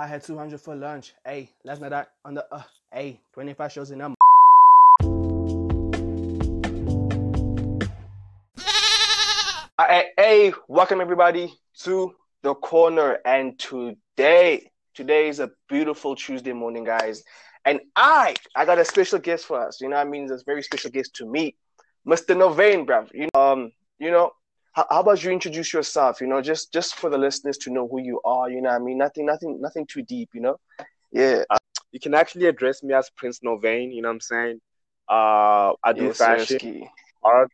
I had 200 for lunch. Hey, last night I on the uh, hey, 25 shows in a. Hey, hey, welcome everybody to the corner. And today, today is a beautiful Tuesday morning, guys. And I, I got a special guest for us. You know, I mean, it's a very special guest to me, Mr. Novaine, bruv. You know, um, you know, how, how, about you introduce yourself? You know, just just for the listeners to know who you are. You know, I mean, nothing, nothing, nothing too deep. You know, yeah. Uh, you can actually address me as Prince Novaine. You know what I'm saying? Uh, I do yes, fashion, art.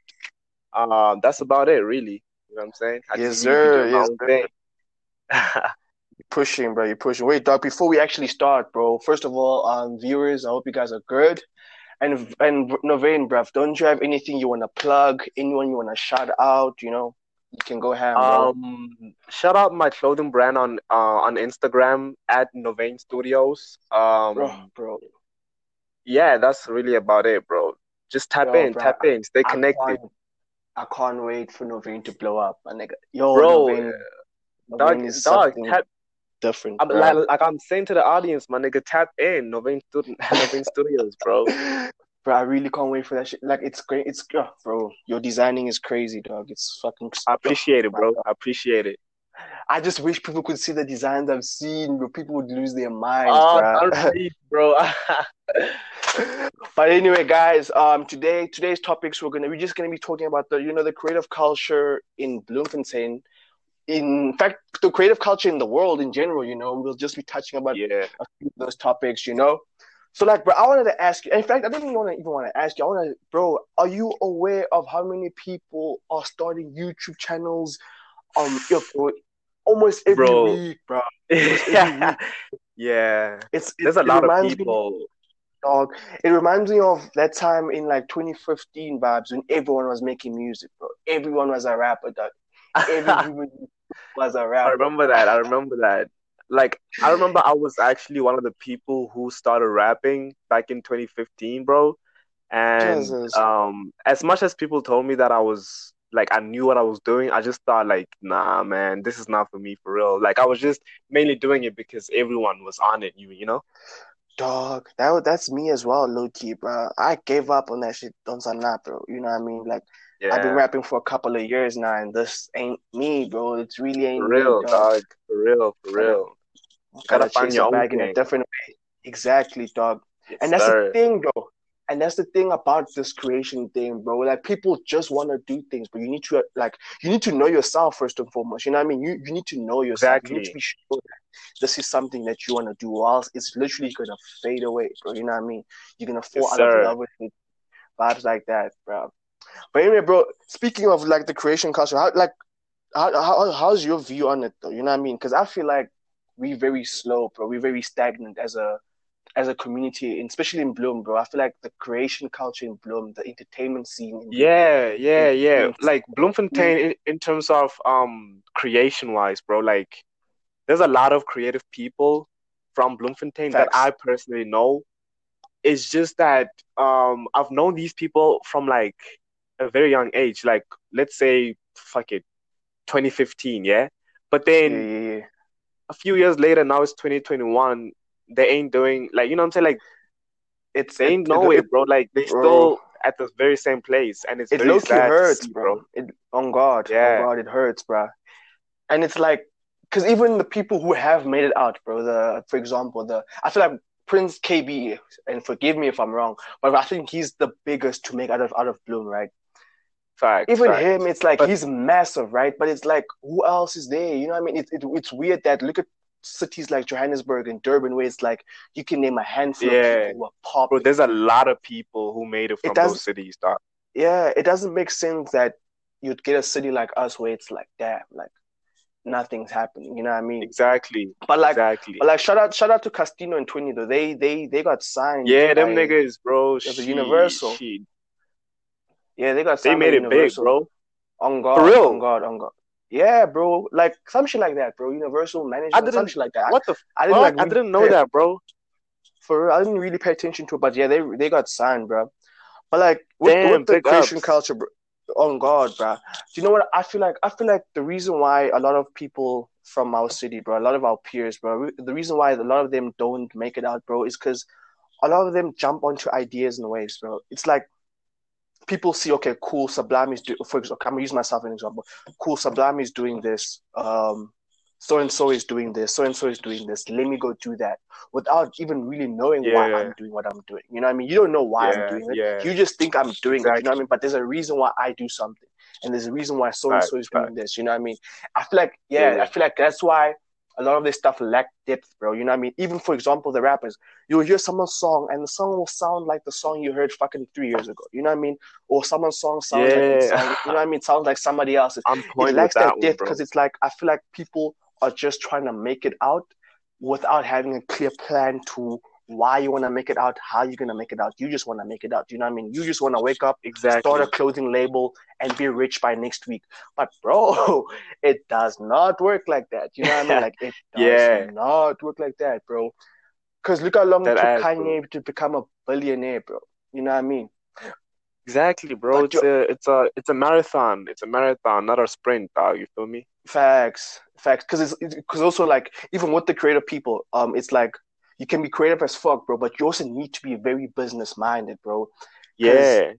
Uh, that's about it, really. You know what I'm saying? I yes, sir. Yes, sir. pushing, bro. You're pushing. Wait, dog. Before we actually start, bro. First of all, um, viewers, I hope you guys are good. And and Novaine, bruv, don't you have anything you want to plug? Anyone you want to shout out? You know, you can go ahead. Um, shout out my clothing brand on uh on Instagram at Novaine Studios. Um, bro, bro. Yeah, that's really about it, bro. Just tap in, bro, tap in, stay connected. I can't, I can't wait for Novaine to blow up, my nigga. Yo, bro, Novaine, dog, is dog, tap, different. I'm, like, like, I'm saying to the audience, my nigga, tap in Novaine, Stud- Novaine Studios, bro. Bro, I really can't wait for that shit. Like, it's great. It's oh, bro. Your designing is crazy, dog. It's fucking. I appreciate it, bro. I appreciate it. I just wish people could see the designs I've seen, bro. People would lose their minds, oh, bro. bro. but anyway, guys, um, today today's topics we're gonna we're just gonna be talking about the you know the creative culture in Bloemfontein in fact, the creative culture in the world in general, you know, we'll just be touching about yeah. those topics, you know. So, like, bro, I wanted to ask you. In fact, I didn't even want to even want to ask you. I want to, bro, are you aware of how many people are starting YouTube channels? Um, almost every bro. week, bro. yeah, yeah. It's, there's a lot of people. Me, dog, it reminds me of that time in like 2015 vibes when everyone was making music, bro. Everyone was a rapper, dog. Everyone was a rapper. I remember that. I remember that. Like I remember I was actually one of the people who started rapping back in 2015, bro. And Jesus. um as much as people told me that I was like I knew what I was doing, I just thought like, nah man, this is not for me for real. Like I was just mainly doing it because everyone was on it, you you know? Dog, that that's me as well, low key, bro. I gave up on that shit on Sanap, bro. You know what I mean? Like yeah. I've been rapping for a couple of years now, and this ain't me, bro. It's really ain't for real, me, dog. dog. For real, for real. Gotta, gotta find your bag in a different way. Exactly, dog. Yes, and that's sir. the thing, bro. And that's the thing about this creation thing, bro. Like people just want to do things, but you need to like you need to know yourself first and foremost. You know what I mean? You you need to know yourself. Exactly. You need to be sure that this is something that you want to do, or else it's literally gonna fade away, bro. You know what I mean? You're gonna fall yes, out of love with it. Vibes like that, bro. But anyway, bro, speaking of like the creation culture, how like how, how how's your view on it though? You know what I mean? Because I feel like we very slow, bro. We're very stagnant as a as a community, especially in Bloom, bro. I feel like the creation culture in Bloom, the entertainment scene. yeah, yeah, yeah. Bloem. Like Bloemfontein, in, in terms of um creation wise, bro. Like, there's a lot of creative people from Bloemfontein Facts. that I personally know. It's just that um I've known these people from like a very young age, like let's say fuck it, 2015, yeah. But then yeah, yeah, yeah. a few years later, now it's 2021. They ain't doing like you know what I'm saying, like it's ain't nowhere, bro. Like they bro. still at the very same place, and it's it very sad hurts, see, bro. It, on God, yeah, on God, it hurts, bro. And it's like, cause even the people who have made it out, bro. The for example, the I feel like Prince Kaybee, and forgive me if I'm wrong, but I think he's the biggest to make out of out of Bloem, right? Fact, Even him, it's like but, he's massive, right? But it's like, who else is there? You know what I mean? It, it, it's weird that look at cities like Johannesburg and Durban, where it's like you can name a handful yeah. of people who are pop. Bro, there's a lot of people who made it from it those cities, dog. Yeah, it doesn't make sense that you'd get a city like us where it's like, damn, like nothing's happening. You know what I mean? Exactly. But like, exactly. But like, shout out, shout out to Castino and Twenty though. They they they got signed. Yeah, them niggas, bro. She, Universal. She, yeah, they got. They made it Universal. big, bro. On God, For real? on God, on God. Yeah, bro. Like some shit like that, bro. Universal management, I didn't, some shit like that. What the? F- I didn't like. I didn't know pay, that, bro. For real, I didn't really pay attention to it, but yeah, they they got signed, bro. But like with, Damn, with the Christian ups. culture, bro, on God, bro. Do you know what? I feel like I feel like the reason why a lot of people from our city, bro. A lot of our peers, bro. The reason why a lot of them don't make it out, bro, is because a lot of them jump onto ideas and waves, bro. It's like people see, okay, cool, Sublime is doing. For example, I'm use myself as an example. Cool, Sublime is doing this. Um, so and so is doing this, so and so is doing this. Let me go do that without even really knowing yeah, why. I'm doing what I'm doing. You know what I mean? You don't know why yeah, I'm doing it. You just think I'm doing exactly. it. You know what I mean? But there's a reason why I do something, and there's a reason why so and so is doing this. You know what I mean? I feel like yeah, I feel like that's why a lot of this stuff lack depth, bro. You know what I mean? Even for example, the rappers, you'll hear someone's song and the song will sound like the song you heard fucking three years ago. You know what I mean? Or someone's song sounds yeah. like you know what I mean? Sounds like somebody else's. I'm it lacks that, that depth because it's like I feel like people are just trying to make it out without having a clear plan to why you want to make it out, how you're going to make it out. You just want to make it out. Do you know what I mean? You just want to wake up, exactly. start a clothing label, and be rich by next week. But, bro, it does not work like that. You know what I mean? Like, it does yeah. not work like that, bro. Because look how long that it took Kanye bro. to become a billionaire, bro. You know what I mean? Exactly, bro. It's a it's a it's a marathon. It's a marathon, not a sprint, dog. You feel me? Facts, facts. Because it's because also like even with the creative people, um, it's like you can be creative as fuck, bro, but you also need to be very business minded, bro. Yeah.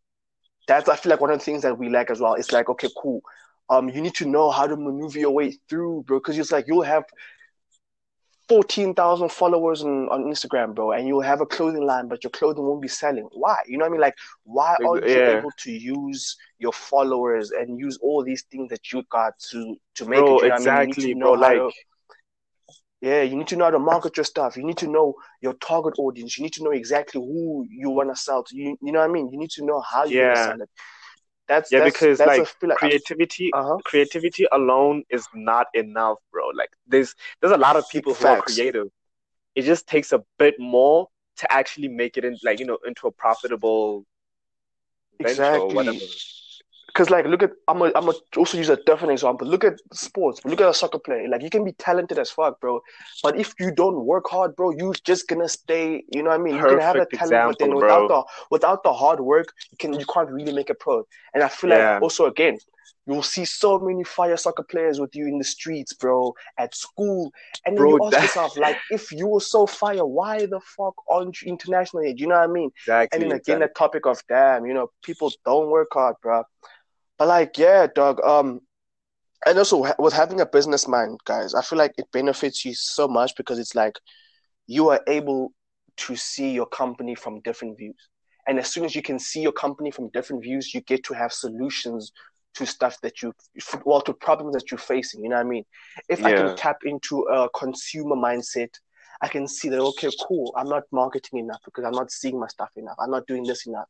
That's I feel like one of the things that we lack as well. It's like okay, cool. Um, you need to know how to maneuver your way through, bro, because it's like you'll have 14,000 followers on, on Instagram, bro, and you'll have a clothing line, but your clothing won't be selling. Why? You know what I mean? Like, why aren't yeah. you able to use your followers and use all these things that you got to to make bro, it? You know exactly, I mean? bro. Like, to, yeah, you need to know how to market your stuff. You need to know your target audience. You need to know exactly who you want to sell to. You, you know what I mean? You need to know how you yeah. sell it. That's yeah, that's, because that's like, like creativity, uh-huh. creativity alone is not enough, bro. Like there's there's a lot of people who are creative. It just takes a bit more to actually make it in, like you know, into a profitable exactly because like look at I'm a, I'm a also use a different example. Look at sports. Look at a soccer player. Like you can be talented as fuck, bro. But if you don't work hard, bro, you just gonna stay. You know what I mean? Perfect you can have a talent, example, but then without the without the hard work, you can you can't really make a pro. And I feel yeah. like also again, you'll see so many fire soccer players with you in the streets, bro, at school. And bro, you ask that... yourself, like, if you were so fire, why the fuck aren't you internationally? Do you know what I mean? Exactly. And then again, exactly. the topic of damn, you know, people don't work hard, bro. But like, yeah, dog. Um, and also with having a business mind, guys, I feel like it benefits you so much because it's like you are able to see your company from different views. And as soon as you can see your company from different views, you get to have solutions to stuff that you, well, to problems that you're facing. You know what I mean? If yeah. I can tap into a consumer mindset, I can see that, okay, cool, I'm not marketing enough because I'm not seeing my stuff enough. I'm not doing this enough.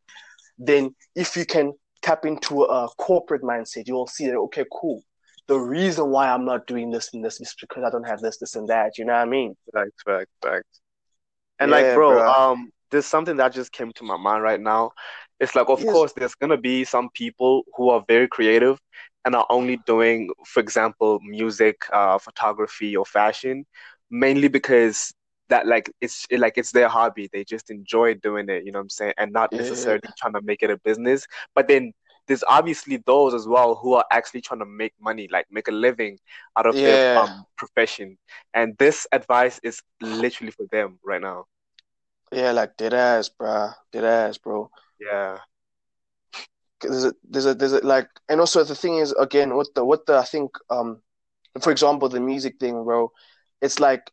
Then if you can tap into a corporate mindset, you'll see that okay, cool. The reason why I'm not doing this and this is because I don't have this, this, and that. You know what I mean? Fact, fact, fact. And yeah, like, bro, bro, um, there's something that just came to my mind right now. It's like, of yes. course, there's gonna be some people who are very creative and are only doing, for example, music, uh, photography, or fashion, mainly because that like it's it, like it's their hobby. They just enjoy doing it, you know what I'm saying, and not necessarily yeah. trying to make it a business. But then there's obviously those as well who are actually trying to make money, like make a living out of yeah. their um, profession. And this advice is literally for them right now. Yeah, like dead ass, bro. Dead ass, bro. Yeah. There's a, there's a, there's a, like, and also the thing is, again, what the, what the, I think, um, for example, the music thing, bro, it's like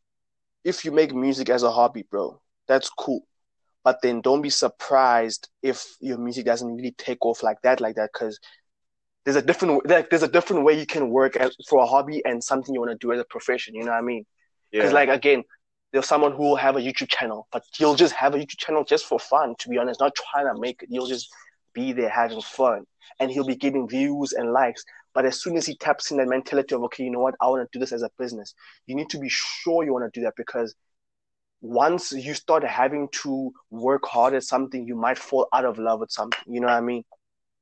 if you make music as a hobby, bro, that's cool. But then don't be surprised if your music doesn't really take off like that, like that, because there's a different like, there's a different way you can work as, for a hobby and something you want to do as a profession. You know what I mean? Because yeah. like again, there's someone who will have a YouTube channel, but he'll just have a YouTube channel just for fun. To be honest, not trying to make it. He'll just be there having fun, and he'll be getting views and likes. But as soon as he taps in that mentality of, okay, you know what, I want to do this as a business, you need to be sure you want to do that because once you start having to work hard at something, you might fall out of love with something. You know what I mean?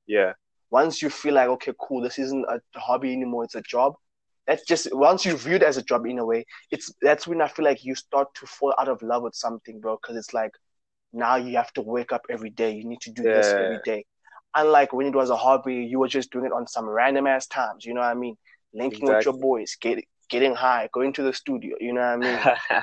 Yeah. Once you feel like, okay, cool, this isn't a hobby anymore, it's a job. That's just once you view it as a job in a way, it's that's when I feel like you start to fall out of love with something, bro. Because it's like now you have to wake up every day. You need to do yeah. this every day. Unlike when it was a hobby, you were just doing it on some random ass times. You know what I mean? Linking exactly. with your boys, get, getting high, going to the studio. You know what I mean?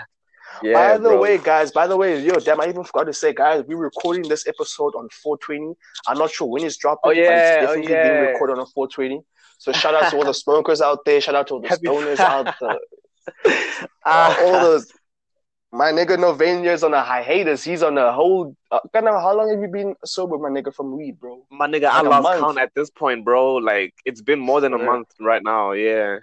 yeah. By the bro. way, guys. By the way, yo, damn, I even forgot to say, guys, we're recording this episode on 420. I'm not sure when it's dropping. Oh yeah, but it's oh, definitely oh, yeah. being recorded on 420. So shout out to all the smokers out there. Shout out to all the stoners out there. Uh, all those my nigga Novania's on a hiatus. He's on a whole. Uh, how long have you been sober, my nigga, from weed, bro? My nigga, like I lost count at this point, bro. Like it's been more than a month right now. Yeah.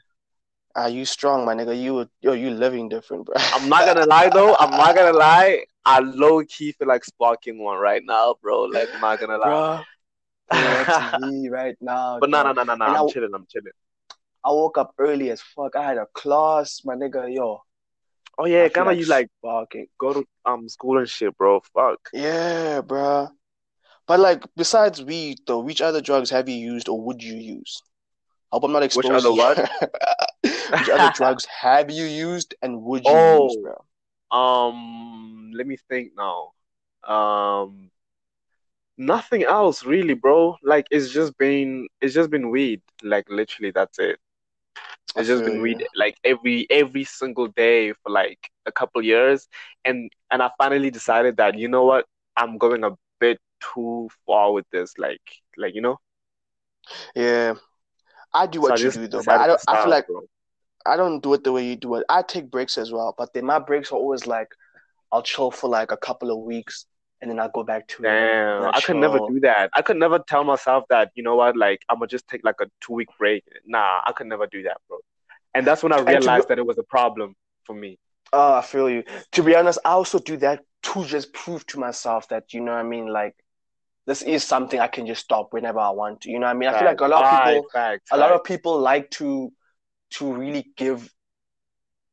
Are you strong, my nigga? You yo, you living different, bro. I'm not gonna lie though. I'm not gonna lie. I low key feel like sparking one right now, bro. Like I'm not gonna lie. Bro, me right now. But no, no, no, no, no. I'm I, chilling. I'm chilling. I woke up early as fuck. I had a class, my nigga. Yo, Oh yeah, kind of you like fucking go to um school and shit, bro. Fuck. Yeah, bro. But like, besides weed, though, which other drugs have you used or would you use? I hope I'm not exposing. Which other what? which other drugs have you used and would you oh, use, bro? Um, let me think now. Um, nothing else really, bro. Like it's just been it's just been weed. Like literally, that's it. It's just been reading like every every single day for like a couple years, and and I finally decided that you know what I'm going a bit too far with this. Like like you know. Yeah, I do what so you do though, but I don't. I feel like bro. I don't do it the way you do it. I take breaks as well, but then my breaks are always like I'll chill for like a couple of weeks and then I'll go back to Damn, I could never do that. I could never tell myself that, you know what, like I'm gonna just take like a two week break. Nah, I could never do that, bro. And that's when I realized to, that it was a problem for me. Oh, I feel you. To be honest, I also do that to just prove to myself that, you know what I mean, like this is something I can just stop whenever I want to. You know what I mean? I feel like a lot of people fact, a lot of people like to to really give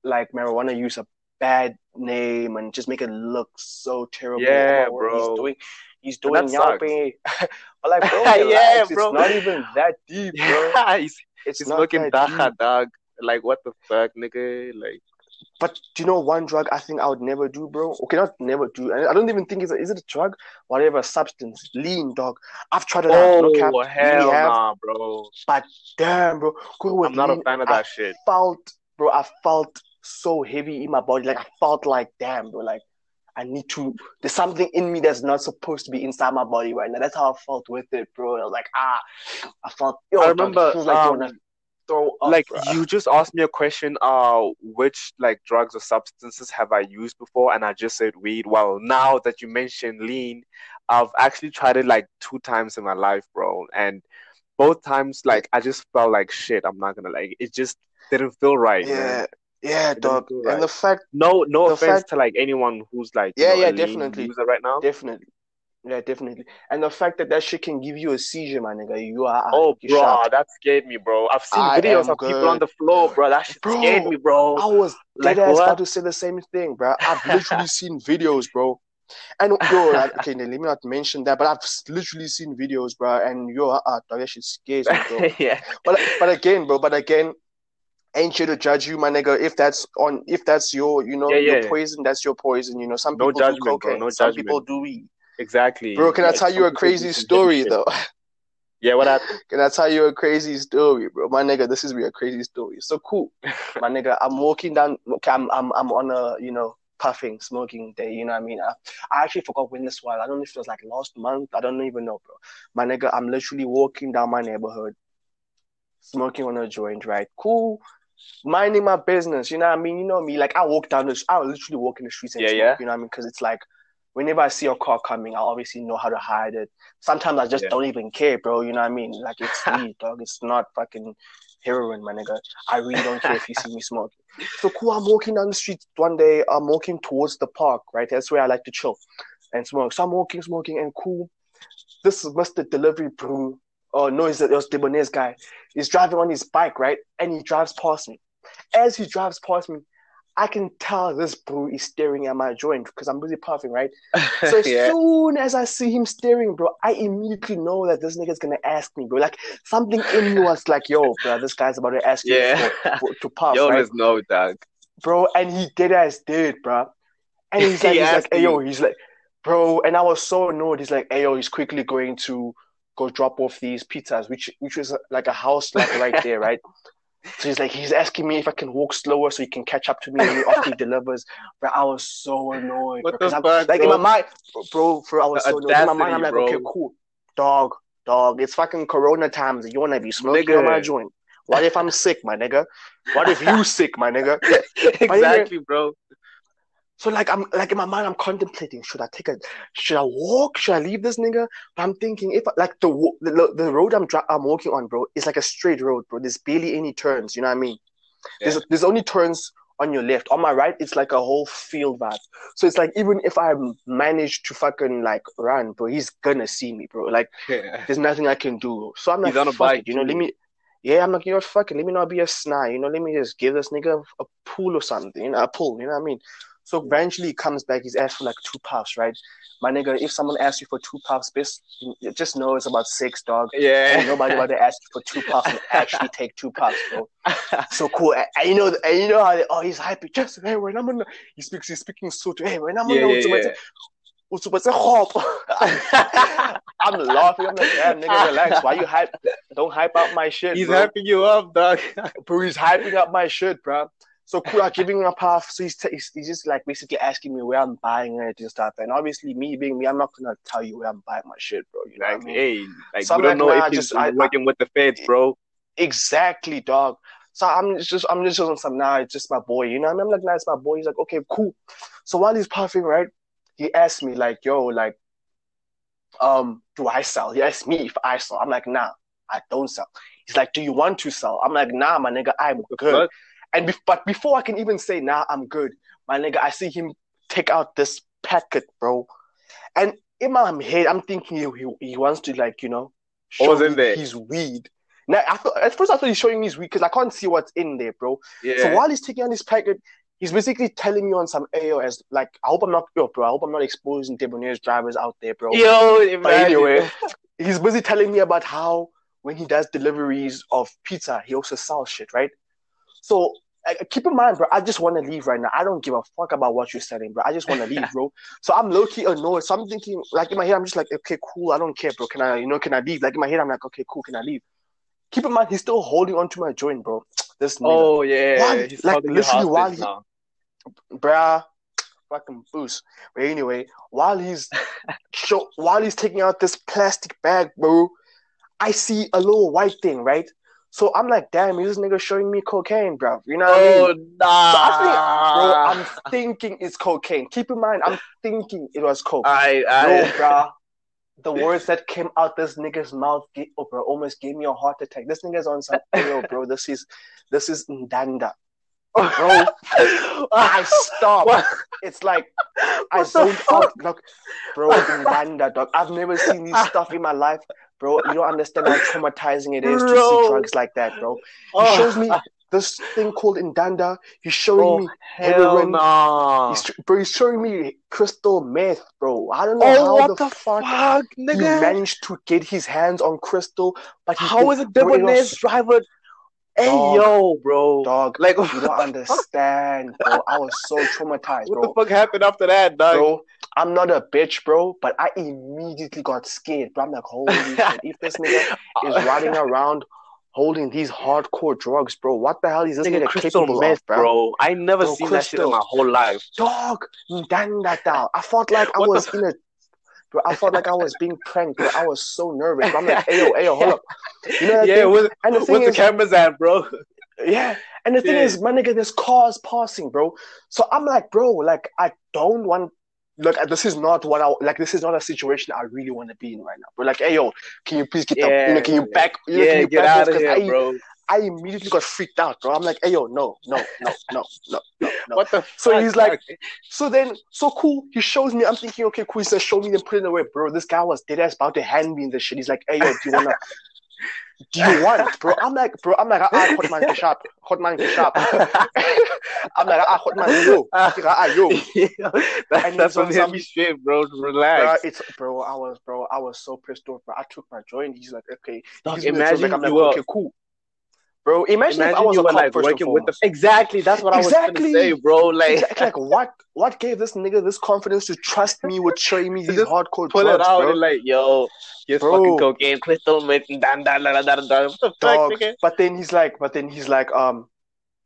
like marijuana use a bad name and just make it look so terrible. Yeah, bro. He's doing he's doing yapping. but like, bro, yeah, bro. It's not even that deep, bro. Yeah, it's, it's, it's looking dacha, dog. Like, what the fuck, nigga? Like, but do you know one drug I think I would never do, bro? Okay, not never do. I don't even think it's a, is it a drug? Whatever substance, lean, dog. I've tried it oh, out. No cap, oh, hell nah, bro. But damn, bro. I'm not lean, a fan of that I shit. Felt, bro. I felt so heavy in my body. Like I felt like, damn, bro, like I need to. There's something in me that's not supposed to be inside my body right now. That's how I felt with it, bro. I was like, ah, I felt. Yo, I remember. like um, throw up, like bro. you just asked me a question. Uh, which like drugs or substances have I used before? And I just said weed. Well, now that you mentioned lean, I've actually tried it like two times in my life, bro. And both times, like I just felt like shit. I'm not gonna like it. Just didn't feel right. Yeah. Man. Yeah, dog. Right. And the fact no no offense fact, to like anyone who's like yeah, know, yeah, definitely user right now. Definitely. Yeah, definitely. And the fact that that shit can give you a seizure, my nigga, you are. Oh, bro, shocked. that scared me, bro. I've seen I videos of good. people on the floor, bro. That shit bro, scared me, bro. I was like, dead ass about to say the same thing, bro. I've literally seen videos, bro. And yo, like, okay, let me not mention that, but I've literally seen videos, bro. And yo, uh, that shit scares me, bro. yeah. But but again, bro. But again, ain't here to judge you, my nigga. If that's on, if that's your, you know, yeah, yeah, your poison, that's your poison. You know, some no people judgment, do cocaine, bro, no some judgment. people do weed. Exactly, bro. Can I tell you a crazy story though? Yeah, what happened? Can I tell you a crazy story, bro? My nigga, this is a crazy story. So cool, my nigga. I'm walking down. Okay, I'm I'm I'm on a you know puffing, smoking day. You know what I mean? I, I actually forgot when this was. I don't know if it was like last month. I don't even know, bro. My nigga, I'm literally walking down my neighborhood, smoking on a joint. Right? Cool minding my business. You know what I mean? You know me. Like I walk down the, I literally walk in the streets and yeah, smoke, yeah. You know what I mean? Because it's like whenever I see a car coming, I obviously know how to hide it. Sometimes I just yeah. don't even care, bro. You know what I mean? Like it's weed, dog. It's not fucking heroin, my nigga. I really don't care if you see me smoking. So cool. I'm walking down the street one day. I'm walking towards the park, right? That's where I like to chill and smoke. So I'm walking, smoking, and cool. This is Mr. Delivery Bro oh no, it's, it was Debonair's guy. He's driving on his bike, right? And he drives past me. As he drives past me, I can tell this bro is staring at my joint because I'm busy puffing, right? So as yeah. soon as I see him staring, bro, I immediately know that this nigga's gonna ask me, bro. Like something in me was like, yo, bro, this guy's about to ask yeah. you for, to puff. Yo, right? there's no dog. Bro, and he did as did, bro. And he's like, he he's like, hey, yo, he's like, bro, and I was so annoyed. He's like, hey, yo, he's quickly going to go drop off these pizzas, which which was like a house like right there, right? So he's like, he's asking me if I can walk slower so he can catch up to me when he after he delivers. But I was so annoyed. What bro, the fuck, like bro? in my mind, bro, for I was the so annoyed. In my mind, I'm like, bro. okay, cool, dog, dog. It's fucking Corona times. You wanna be smoking nigga. on my joint? What if I'm sick, my nigga? What if you sick, my nigga? exactly, bro. So like I'm like in my mind, I'm contemplating: should I take a, should I walk? Should I leave this nigga? But I'm thinking if like the the, the road I'm I'm walking on, bro, is like a straight road, bro. There's barely any turns. You know what I mean? Yeah. There's there's only turns on your left. On my right, it's like a whole field vibe. So it's like even if I manage to fucking like run, bro, he's gonna see me, bro. Like yeah. there's nothing I can do. So I'm like, he's on a bike, it, you know. Let me. Yeah, I'm like, you know what, fucking, let me not be a snide, you know, let me just give this nigga a, a pool or something, you know, a pull, you know what I mean? So eventually he comes back, he's asked for like two puffs, right? My nigga, if someone asks you for two puffs, just, just know it's about six, dog. Yeah. And nobody about to ask you for two puffs and actually take two puffs, bro. so cool. And, and, you know, and you know how they, oh, he's happy. Just hey, when I'm gonna, he speaks, he's speaking so to hey, when I'm gonna, yeah, yeah, yeah. What's what's a hop? I'm laughing. I'm like, damn, nigga, relax. Why you hype? Don't hype up my shit. He's bro. hyping you up, dog. bro, he's hyping up my shit, bro. So cool, giving him a path. So he's, t- he's, he's just like basically asking me where I'm buying it and stuff. And obviously, me being me, I'm not gonna tell you where I'm buying my shit, bro. You know like, what I mean? Hey, like so we don't like, know nah, if he's just, working I, with the feds, bro. Exactly, dog. So I'm just I'm just on some nah, it's just my boy, you know. I mean? I'm like, nah, it's my boy. He's like, okay, cool. So while he's puffing, right, he asked me like, yo, like, um, do I sell? He asked me if I sell. I'm like, nah, I don't sell. He's like, do you want to sell? I'm like, nah, my nigga, I'm good. And be- but before I can even say, nah, I'm good, my nigga, I see him take out this packet, bro. And in my head, I'm thinking he, he, he wants to like, you know, show me there? his weed. Now, I thought, at first I thought he's showing me his weed because I can't see what's in there, bro. Yeah. So while he's taking out this packet, he's basically telling me on some AOS, like, I hope I'm not, yo, bro, I hope I'm not exposing debonair's drivers out there, bro. Yo, but anyway, he's busy telling me about how when he does deliveries of pizza, he also sells shit, right? So keep in mind, bro, I just want to leave right now. I don't give a fuck about what you're selling, bro. I just want to leave, bro. So I'm low key annoyed. So I'm thinking, like in my head, I'm just like, okay, cool. I don't care, bro. Can I, you know, can I leave? Like in my head, I'm like, okay, cool. Can I leave? Keep in mind, he's still holding on to my joint, bro. This nigga. Oh yeah, while, like literally while he, now. bruh, fucking boost. But anyway, while he's show, while he's taking out this plastic bag, bro, I see a little white thing, right? So I'm like, damn, this nigga showing me cocaine, bro. You know what oh, I mean? Nah. So I think, bro, I'm thinking it's cocaine. Keep in mind, I'm thinking it was coke. I, I... Bro, bro, the words that came out this nigga's mouth, oh, bro, almost gave me a heart attack. This nigga's on some, yo, bro, this is, this is Ndanda. Bro, I stop. It's like I zoned out. Look, bro, Ndanda, dog. I've never seen this stuff in my life bro. You don't understand how traumatizing it is bro. to see drugs like that, bro. He oh. shows me this thing called Indanda. He's showing oh, me heroin. Nah. He's, bro, he's showing me crystal meth, bro. I don't know oh, how the, the fuck, fuck he managed to get his hands on crystal. But how is a debonair driver Hey dog, yo, bro. Dog, like you don't understand, bro. I was so traumatized, bro. What the fuck happened after that, dog? Bro, I'm not a bitch, bro, but I immediately got scared, bro. I'm like, holy shit, if this nigga is running around holding these hardcore drugs, bro, what the hell is this nigga, nigga capable meth, bro? bro? I never bro, seen crystal. that shit in my whole life. Dog, damn that down. I felt like I was in a Bro, I felt like I was being pranked, bro. I was so nervous. Bro. I'm like, ayo, ayo, hold up. You know yeah, with, and the thing with is, the cameras at, bro. Yeah. And the thing yeah. is, my nigga, there's cars passing, bro. So I'm like, bro, like, I don't want look, this is not what I like. This is not a situation I really want to be in right now. But like, hey yo, can you please get yeah, the, you know, can you back, you know, yeah, you get back out of here, I, bro. I immediately got freaked out, bro. I'm like, hey yo, no, no, no, no, no, no, no. What the? So fuck? he's like, so then, so cool. He shows me. I'm thinking, okay, cool. He says, show me and put it away, bro. This guy was dead ass about to hand me in the shit. He's like, hey yo, do you wanna? do you want, bro? I'm like, bro, I'm like, ah, hot man shop, hot man shop. I'm like, ah, hot man yo, ah, yo. and that's what some straight, bro. Relax. Bro, it's bro. I was, bro. I was so pissed off. Bro. I took my joint. He's like, okay. Dog, imagine like, I'm like, you okay, cool Bro, imagine, imagine if I was a cop like working with the exactly. That's what exactly. I was gonna say, bro. Like, exactly, like what what gave this nigga this confidence to trust me with showing me these hardcore pull drugs, it out bro? and like, yo, here's bro. fucking cocaine, crystal meth, dan dan dan dan dan. What the Dog. But then he's like, but then he's like, um,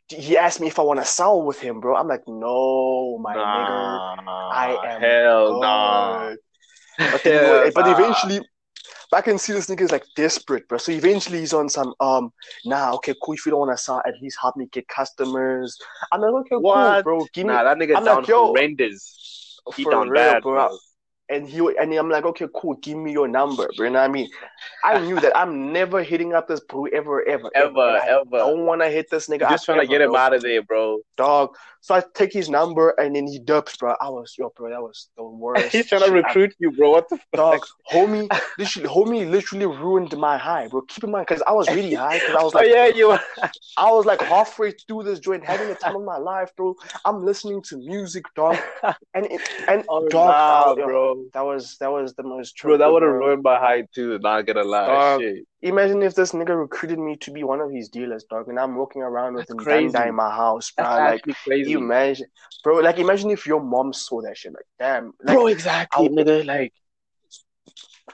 he asked me if I want to sell with him, bro. I'm like, no, my nah, nigga, I am hell no. nah. But, then, but eventually, but I can see this nigga is like desperate, bro. So eventually he's on some um nah, okay, cool. If you don't want to sell, at least help me get customers. I'm like, okay, what? cool, bro. Give me nah, that nigga I'm down like, Yo, horrendous. He down real, bad, bro. bro and he and I'm like, okay, cool, give me your number, bro. You know what I mean? I knew that I'm never hitting up this bro ever, ever, ever, ever. I don't want to hit this nigga. You're just trying to get him out of there, bro. Dog. So I take his number and then he dubs, bro. I was yo, bro. That was the worst. He's trying to recruit I, you, bro. What the fuck? Dog, homie, literally, homie, literally ruined my high, bro. Keep in mind, because I was really high, because I was oh, like, oh, yeah, you. Were... I was like halfway through this joint, having the time of my life, bro. I'm listening to music, dog, and it, and oh, dog, nah, bro. That was that was was the most true. Bro, that would have ruined my high too. Not gonna lie. Dog, Shit. Imagine if this nigga recruited me to be one of his dealers, dog, and I'm walking around with a him in my house, bro. That's like, crazy. imagine, bro. Like, imagine if your mom saw that shit. Like, damn, like, bro. Exactly, nigga. Like,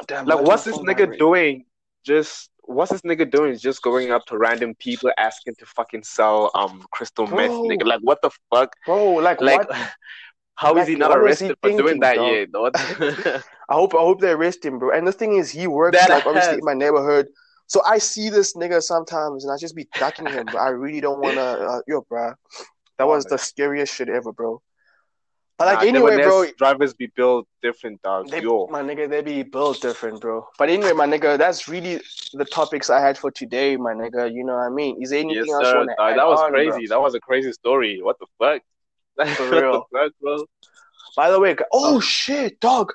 damn. Like, what's this nigga doing? Just what's this nigga doing? Just going up to random people asking to fucking sell um crystal bro, meth, nigga. Like, what the fuck, bro? Like, like. What? How is he not arrested he for doing that yet? I hope I hope they arrest him, bro. And the thing is, he works that like obviously in my neighborhood, so I see this nigga sometimes, and I just be ducking him. But I really don't wanna, uh, yo, bro. That was the scariest shit ever, bro. But like nah, anyway, bro, drivers be built different, dog. They, Yo. My nigga, they be built different, bro. But anyway, my nigga, that's really the topics I had for today, my nigga. You know what I mean? Is there anything yes, else sir, That was on, crazy. Bro? That was a crazy story. What the fuck? For real, fuck, bro. By the way, oh, oh shit, dog,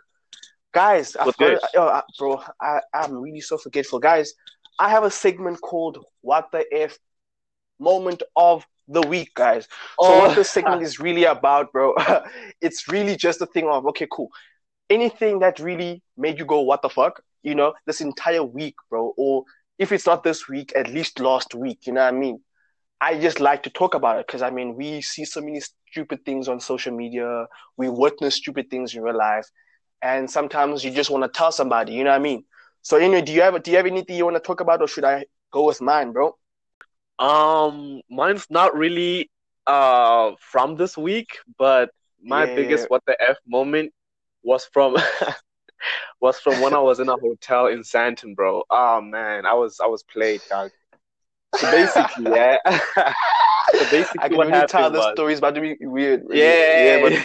guys, I forgot, yo, bro, I I'm really so forgetful, guys. I have a segment called "What the F" moment of the week, guys. So oh. what this segment is really about, bro, it's really just a thing of okay, cool. Anything that really made you go, what the fuck? You know, this entire week, bro, or if it's not this week, at least last week. You know what I mean? I just like to talk about it because I mean we see so many stupid things on social media, we witness stupid things in real life, and sometimes you just want to tell somebody, you know what I mean? So anyway, do you have do you have anything you want to talk about, or should I go with mine, bro? Um, mine's not really uh from this week, but my yeah. biggest what the f moment was from was from when I was in a hotel in Sandton, bro. Oh man, I was I was played, dog. So basically, yeah. so basically, I can what happened tell was, the stories about to be weird. Yeah, yeah.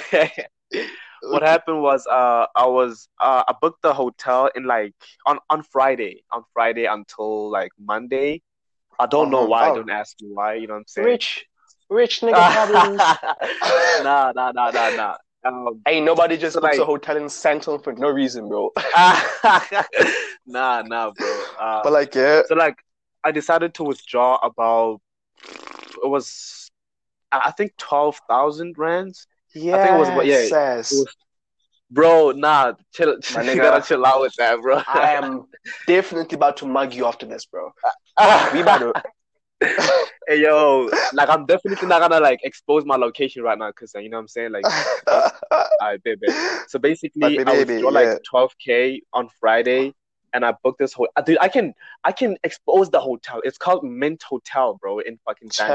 But... what happened was, uh, I was, uh, I booked the hotel in like on on Friday, on Friday until like Monday. I don't uh-huh. know why. Oh. Don't ask me why. You know what I'm saying? Rich, rich nigga problems. nah, nah, nah, nah, nah. Um, Ain't nobody just books like, a hotel in Sandton for no reason, bro. nah, nah, bro. Uh, but like, yeah. So like, I decided to withdraw about it was I think twelve thousand rands. Yeah, I think it was yeah. It was, bro, nah, chill. My you gotta chill out with that, bro. I am definitely about to mug you after this, bro. we about to. hey yo, like I'm definitely not gonna like expose my location right now because you know what I'm saying like, I baby. So basically, baby, I was yeah. like 12k on Friday, and I booked this hotel. Dude, I can I can expose the hotel. It's called Mint Hotel, bro, in fucking San.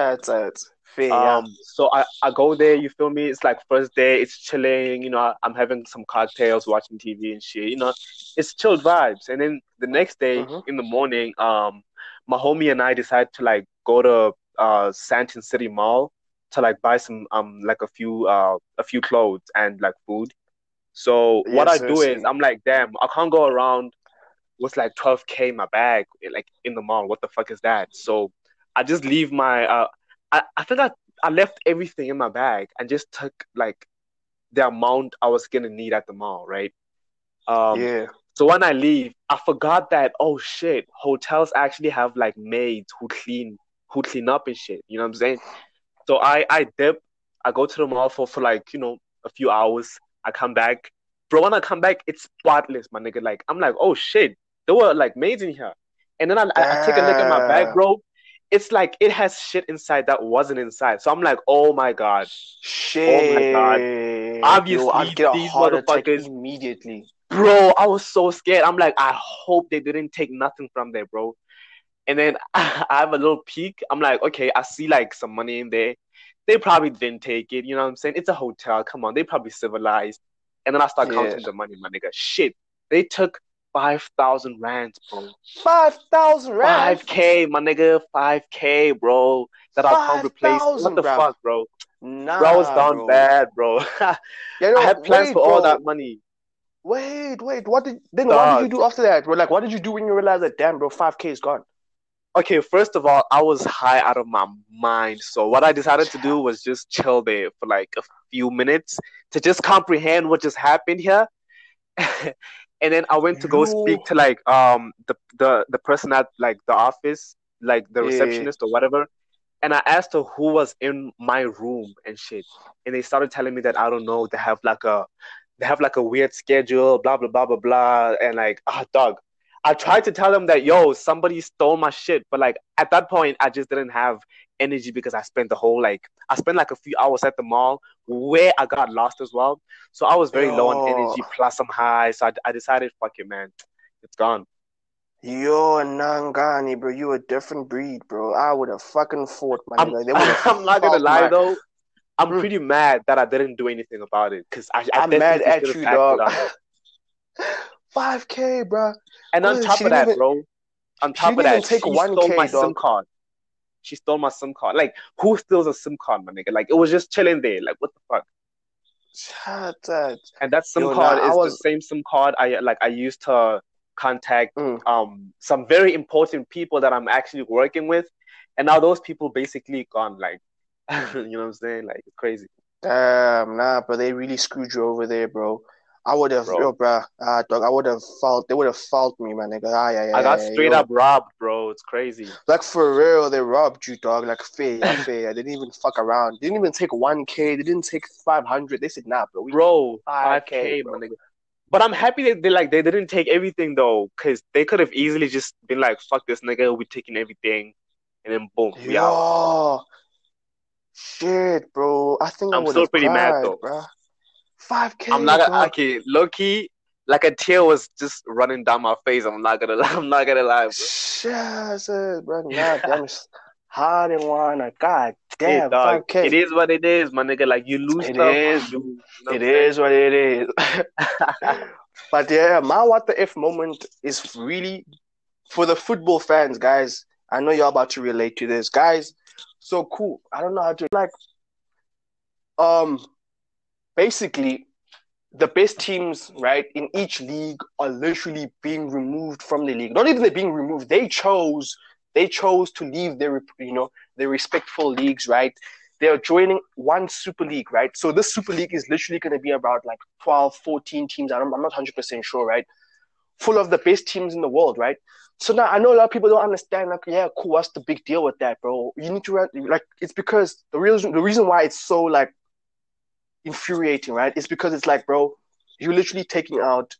Um, so I, I go there, you feel me? It's like first day, it's chilling, you know, I'm having some cocktails, watching TV and shit, you know, it's chilled vibes. And then the next day mm-hmm. in the morning, um, my homie and I decided to like go to uh Sandton City Mall to like buy some um like a few uh a few clothes and like food. So yes, what I do is I'm like, damn, I can't go around was like 12k in my bag, like in the mall. What the fuck is that? So I just leave my. Uh, I I think I I left everything in my bag and just took like the amount I was gonna need at the mall, right? Um, yeah. So when I leave, I forgot that oh shit, hotels actually have like maids who clean who clean up and shit. You know what I'm saying? So I I dip, I go to the mall for for like you know a few hours. I come back, bro. When I come back, it's spotless, my nigga. Like I'm like oh shit, there were like maids in here. And then I, I, I take a look at my bag, bro. it's like it has shit inside that wasn't inside. So I'm like, oh my god, shit. Oh my god. Obviously, Yo, I'd get these motherfuckers immediately. Bro, I was so scared. I'm like, I hope they didn't take nothing from there, bro. And then I have a little peek. I'm like, okay, I see like some money in there. They probably didn't take it. You know what I'm saying? It's a hotel. Come on, they probably civilized. And then I start yeah. counting the money, my nigga. Shit, they took five thousand rands, bro. Five thousand rands. Five k, my nigga. Five k, bro. That I can't replace. What the bro. fuck, bro? Nah, bro, I was down bro. bad, bro. I had plans wait, for all that money. Wait, wait. What did then? Dog. What did you do after that, bro? Like, what did you do when you realized that, damn, bro, five k is gone? Okay, first of all, I was high out of my mind. So what I decided to do was just chill there for like a few minutes to just comprehend what just happened here. and then I went to go speak to like um the the the person at like the office, like the receptionist yeah. or whatever. And I asked her who was in my room and shit. And they started telling me that I don't know, they have like a they have like a weird schedule, blah blah blah blah blah. And like, ah, oh, dog. I tried to tell them that yo, somebody stole my shit, but like at that point, I just didn't have energy because I spent the whole like I spent like a few hours at the mall where I got lost as well. So I was very low on energy. Plus, I'm high, so I, I decided, fuck it, man, it's gone. Yo, Nangani, bro, you a different breed, bro. I would have fucking fought, my I'm, I'm not gonna lie my... though. I'm mm. pretty mad that I didn't do anything about it because I, I am mad at you, dog. Five k, bro. And on top of that, even, bro, on top of that, take she 1K, stole my dog. SIM card. She stole my SIM card. Like, who steals a SIM card, my nigga? Like, it was just chilling there. Like, what the fuck? That. And that SIM Yo, card nah, is was... the same SIM card I like. I used to contact mm. um some very important people that I'm actually working with, and now those people basically gone. Like, you know what I'm saying? Like, crazy. Damn, nah, but they really screwed you over there, bro. I would have, bro. yo, bro, uh, dog, I would have felt, they would have felt me, man, nigga. Ah, yeah, yeah, I got yeah, straight yo. up robbed, bro. It's crazy. Like, for real, they robbed you, dog. Like, fair, fair. They didn't even fuck around. They didn't even take 1K. They didn't take 500. They said, nah, bro. Bro, 5K, 5K bro. nigga. But I'm happy that they like they didn't take everything though, because they could have easily just been like, "Fuck this nigga, we taking everything," and then boom, we out. Shit, bro. I think I'm still pretty cried, mad though, bro. Five K. I'm not gonna, okay. Low key, like a tear was just running down my face. I'm not gonna lie. I'm not gonna lie. Bro. Shit, bro. God damn, hard and one. God damn, five K. It is what it is, my nigga. Like you lose. It stuff, is. You, you know it is what it is. but yeah, my what the if moment is really for the football fans, guys. I know you're about to relate to this, guys. So cool. I don't know how to like. Um, basically the best teams, right, in each league are literally being removed from the league. Not even they're being removed; they chose they chose to leave their you know their respectful leagues, right? They are joining one super league, right? So this super league is literally going to be about like 12, 14 teams. I'm not 100% sure, right? Full of the best teams in the world, right? So now I know a lot of people don't understand. Like, yeah, cool. What's the big deal with that, bro? You need to like. It's because the reason the reason why it's so like infuriating, right? It's because it's like, bro, you're literally taking out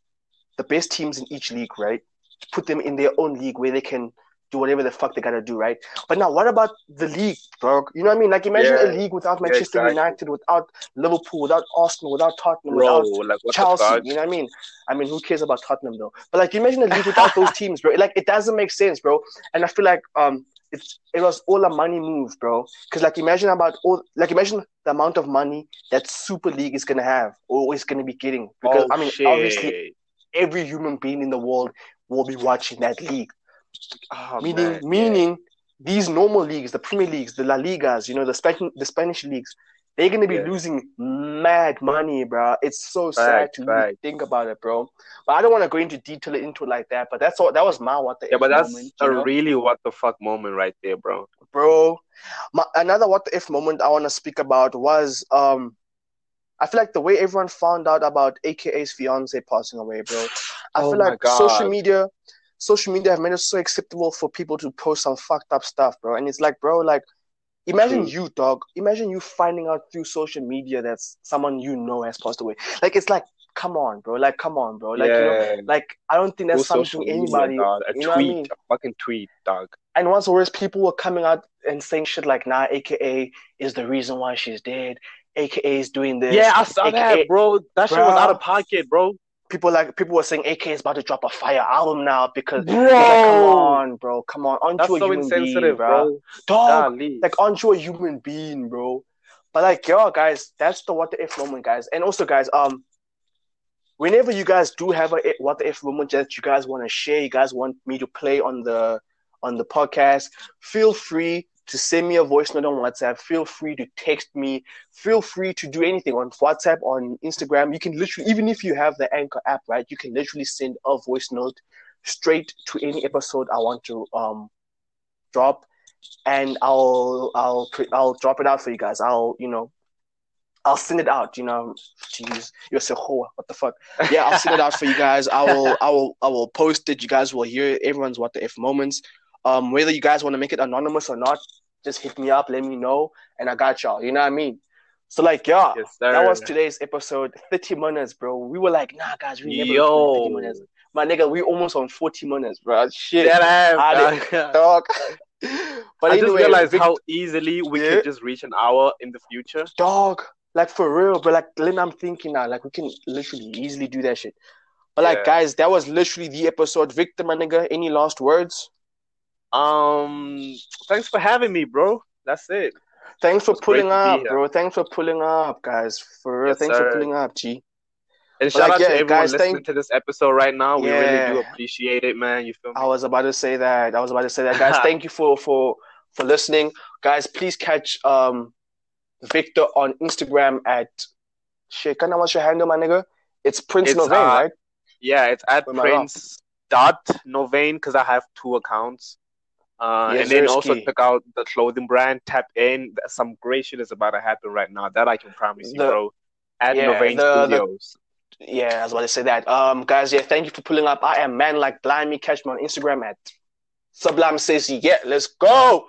the best teams in each league, right? To put them in their own league where they can do whatever the fuck they gotta do, right? But now, what about the league, bro? You know what I mean? Like, imagine yeah. a league without Manchester yeah, exactly. United, without Liverpool, without Arsenal, without Tottenham, bro, without like, Chelsea. You know what I mean? I mean, who cares about Tottenham though? But like, imagine a league without those teams, bro. Like, it doesn't make sense, bro. And I feel like um, it's it was all a money move, bro. Because like, imagine about all like imagine the amount of money that Super League is gonna have or is gonna be getting. Because oh, I mean, shit. obviously, every human being in the world will be watching that league. Oh, meaning, man, meaning yeah. these normal leagues, the Premier Leagues, the La Ligas, you know, the Spanish, the Spanish leagues, they're gonna be yeah. losing mad money, bro. It's so sad to right. think about it, bro. But I don't want to go into detail into it like that. But that's all. That was my what the yeah. But that's moment, a know? really what the fuck moment right there, bro. Bro, my, another what the if moment I want to speak about was um. I feel like the way everyone found out about AKA's fiance passing away, bro. I oh feel like God. social media, social media have made it so acceptable for people to post some fucked up stuff, bro. And it's like, bro, like, imagine you, dog. Imagine you finding out through social media that someone you know has passed away. Like, it's like come on, bro. Like, come on, bro. Like, yeah. you know, like I don't think that's Full something anybody. Media, a tweet, I mean? a fucking tweet, dog. And once the worst, people were coming out and saying shit like, "Nah, AKA is the reason why she's dead. AKA is doing this." Yeah, I saw AKA, that, bro. That bro, shit was out of pocket, bro. People like people were saying AK is about to drop a fire album now because bro, like, come on, bro, come on, aren't That's you a so human being, bro? bro. Dog, like aren't you a human being, bro? But like, yo, guys, that's the what the if moment, guys. And also, guys, um, whenever you guys do have a what the if moment that you guys want to share, you guys want me to play on the on the podcast, feel free to send me a voice note on WhatsApp. Feel free to text me. Feel free to do anything on WhatsApp, on Instagram. You can literally, even if you have the Anchor app, right, you can literally send a voice note straight to any episode I want to um drop, and I'll I'll I'll drop it out for you guys. I'll you know I'll send it out. You know, jeez, you're so what the fuck? Yeah, I'll send it out for you guys. I will, I will, I will post it. You guys will hear everyone's what the if moments. Um, whether you guys want to make it anonymous or not, just hit me up, let me know, and I got y'all. You know what I mean? So like, yeah, yes, that was today's episode. Thirty minutes, bro. We were like, nah, guys, we never Yo. thirty minutes. My nigga, we almost on forty minutes, bro. Shit, that dog. but I anyway, just realized Vic- how easily we yeah. can just reach an hour in the future, dog. Like for real, but like then I'm thinking now, like we can literally easily do that shit. But like, yeah. guys, that was literally the episode. Victor, my nigga, any last words? Um, thanks for having me, bro. That's it. Thanks for pulling up, bro. Thanks for pulling up, guys. For real, yes, thanks sir. for pulling up, G. And shout like, out yeah, to everyone guys, listening thank... to this episode right now. We yeah. really do appreciate it, man. You feel me? I was about to say that. I was about to say that, guys. thank you for for for listening, guys. Please catch um Victor on Instagram at shit. Can I what's your handle, my nigga? It's Prince it's, Novaine, uh, right? Yeah, it's at Prince dot Novaine because I have two accounts. Uh, yes, and then also check out the clothing brand. Tap in. Some great shit is about to happen right now. That I can promise you, the, bro. At yeah, Novaine the, Studios. The, yeah, I was about to say that. Um, guys, yeah, thank you for pulling up. I am man like Blimey. Catch me on Instagram at Sublime says yeah. Let's go.